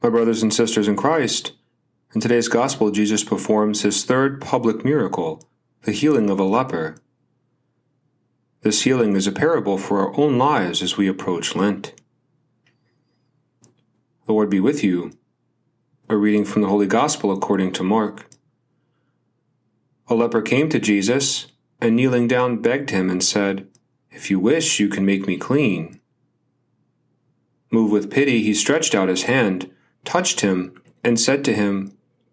My brothers and sisters in Christ, in today's Gospel, Jesus performs his third public miracle, the healing of a leper. This healing is a parable for our own lives as we approach Lent. The Lord be with you. A reading from the Holy Gospel according to Mark. A leper came to Jesus and kneeling down begged him and said, If you wish, you can make me clean. Moved with pity, he stretched out his hand touched him, and said to him,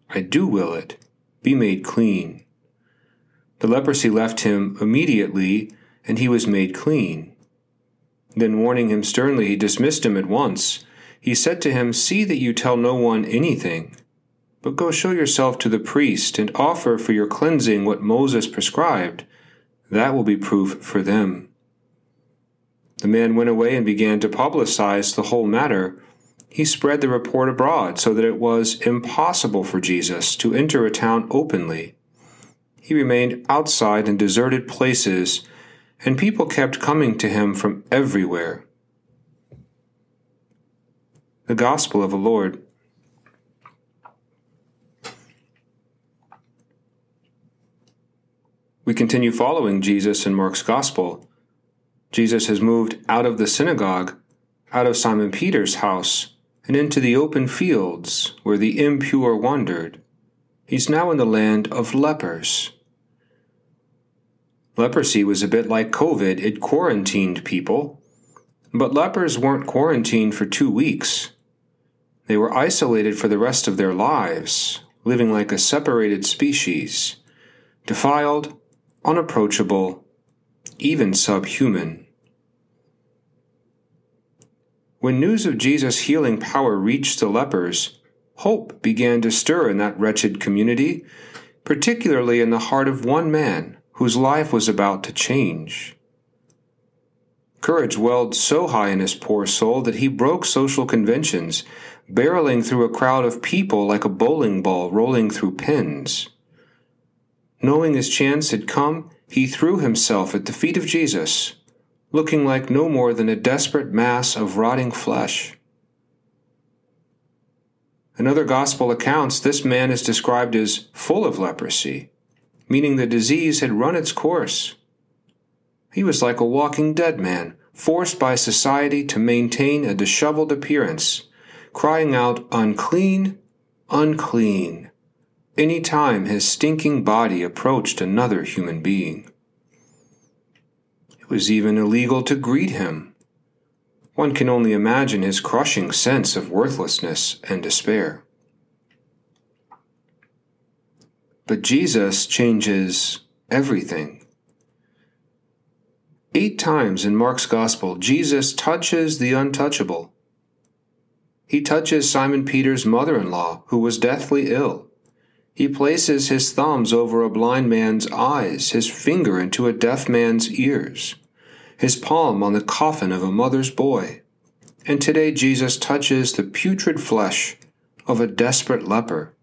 I do will it, be made clean. The leprosy left him immediately, and he was made clean. Then, warning him sternly, he dismissed him at once. He said to him, See that you tell no one anything, but go show yourself to the priest, and offer for your cleansing what Moses prescribed. That will be proof for them. The man went away and began to publicize the whole matter he spread the report abroad so that it was impossible for Jesus to enter a town openly. He remained outside in deserted places, and people kept coming to him from everywhere. The Gospel of the Lord. We continue following Jesus in Mark's Gospel. Jesus has moved out of the synagogue, out of Simon Peter's house, and into the open fields where the impure wandered. He's now in the land of lepers. Leprosy was a bit like COVID, it quarantined people. But lepers weren't quarantined for two weeks. They were isolated for the rest of their lives, living like a separated species, defiled, unapproachable, even subhuman. When news of Jesus' healing power reached the lepers, hope began to stir in that wretched community, particularly in the heart of one man whose life was about to change. Courage welled so high in his poor soul that he broke social conventions, barreling through a crowd of people like a bowling ball rolling through pins. Knowing his chance had come, he threw himself at the feet of Jesus looking like no more than a desperate mass of rotting flesh. In other gospel accounts, this man is described as full of leprosy, meaning the disease had run its course. He was like a walking dead man, forced by society to maintain a disheveled appearance, crying out, Unclean, unclean, any time his stinking body approached another human being. It was even illegal to greet him. One can only imagine his crushing sense of worthlessness and despair. But Jesus changes everything. Eight times in Mark's Gospel, Jesus touches the untouchable. He touches Simon Peter's mother in law, who was deathly ill. He places his thumbs over a blind man's eyes, his finger into a deaf man's ears, his palm on the coffin of a mother's boy. And today Jesus touches the putrid flesh of a desperate leper.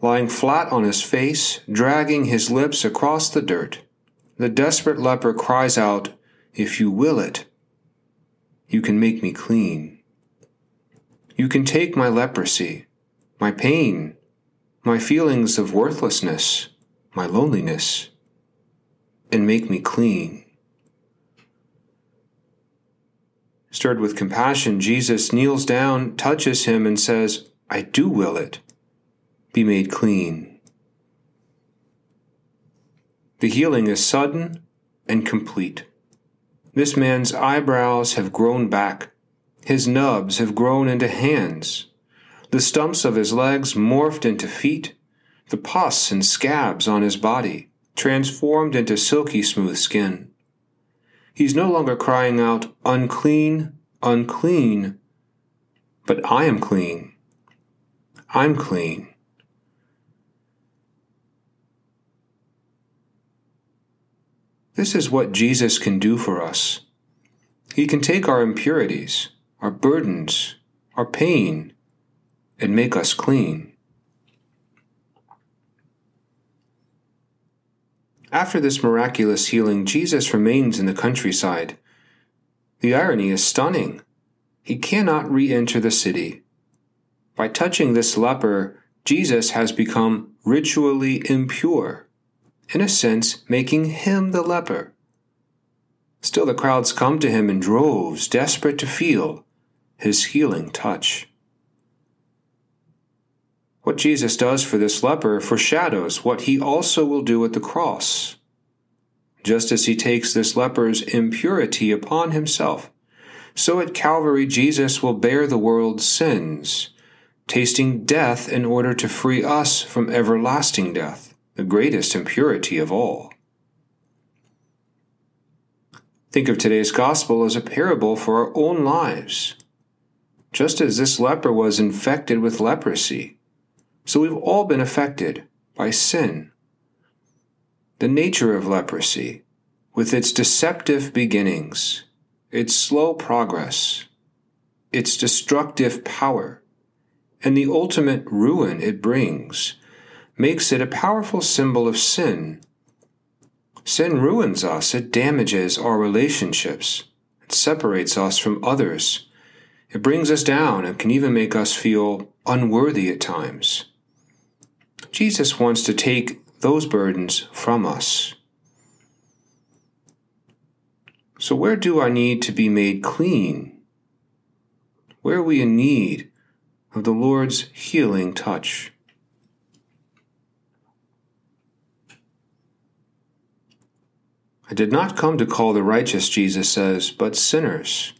Lying flat on his face, dragging his lips across the dirt, the desperate leper cries out, If you will it, you can make me clean. You can take my leprosy my pain, my feelings of worthlessness, my loneliness, and make me clean. Stirred with compassion, Jesus kneels down, touches him, and says, I do will it. Be made clean. The healing is sudden and complete. This man's eyebrows have grown back. His nubs have grown into hands. The stumps of his legs morphed into feet, the pus and scabs on his body transformed into silky smooth skin. He's no longer crying out, unclean, unclean, but I am clean. I'm clean. This is what Jesus can do for us. He can take our impurities, our burdens, our pain, and make us clean. After this miraculous healing, Jesus remains in the countryside. The irony is stunning. he cannot re enter the city. By touching this leper, Jesus has become ritually impure, in a sense, making him the leper. Still, the crowds come to him in droves, desperate to feel his healing touch. What Jesus does for this leper foreshadows what he also will do at the cross. Just as he takes this leper's impurity upon himself, so at Calvary Jesus will bear the world's sins, tasting death in order to free us from everlasting death, the greatest impurity of all. Think of today's gospel as a parable for our own lives. Just as this leper was infected with leprosy, so we've all been affected by sin. The nature of leprosy, with its deceptive beginnings, its slow progress, its destructive power, and the ultimate ruin it brings, makes it a powerful symbol of sin Sin ruins us, it damages our relationships, it separates us from others, it brings us down and can even make us feel unworthy at times. Jesus wants to take those burdens from us. So, where do I need to be made clean? Where are we in need of the Lord's healing touch? I did not come to call the righteous, Jesus says, but sinners.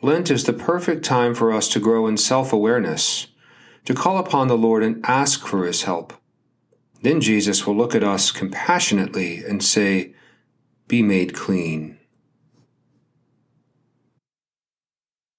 Lent is the perfect time for us to grow in self awareness, to call upon the Lord and ask for his help. Then Jesus will look at us compassionately and say, Be made clean.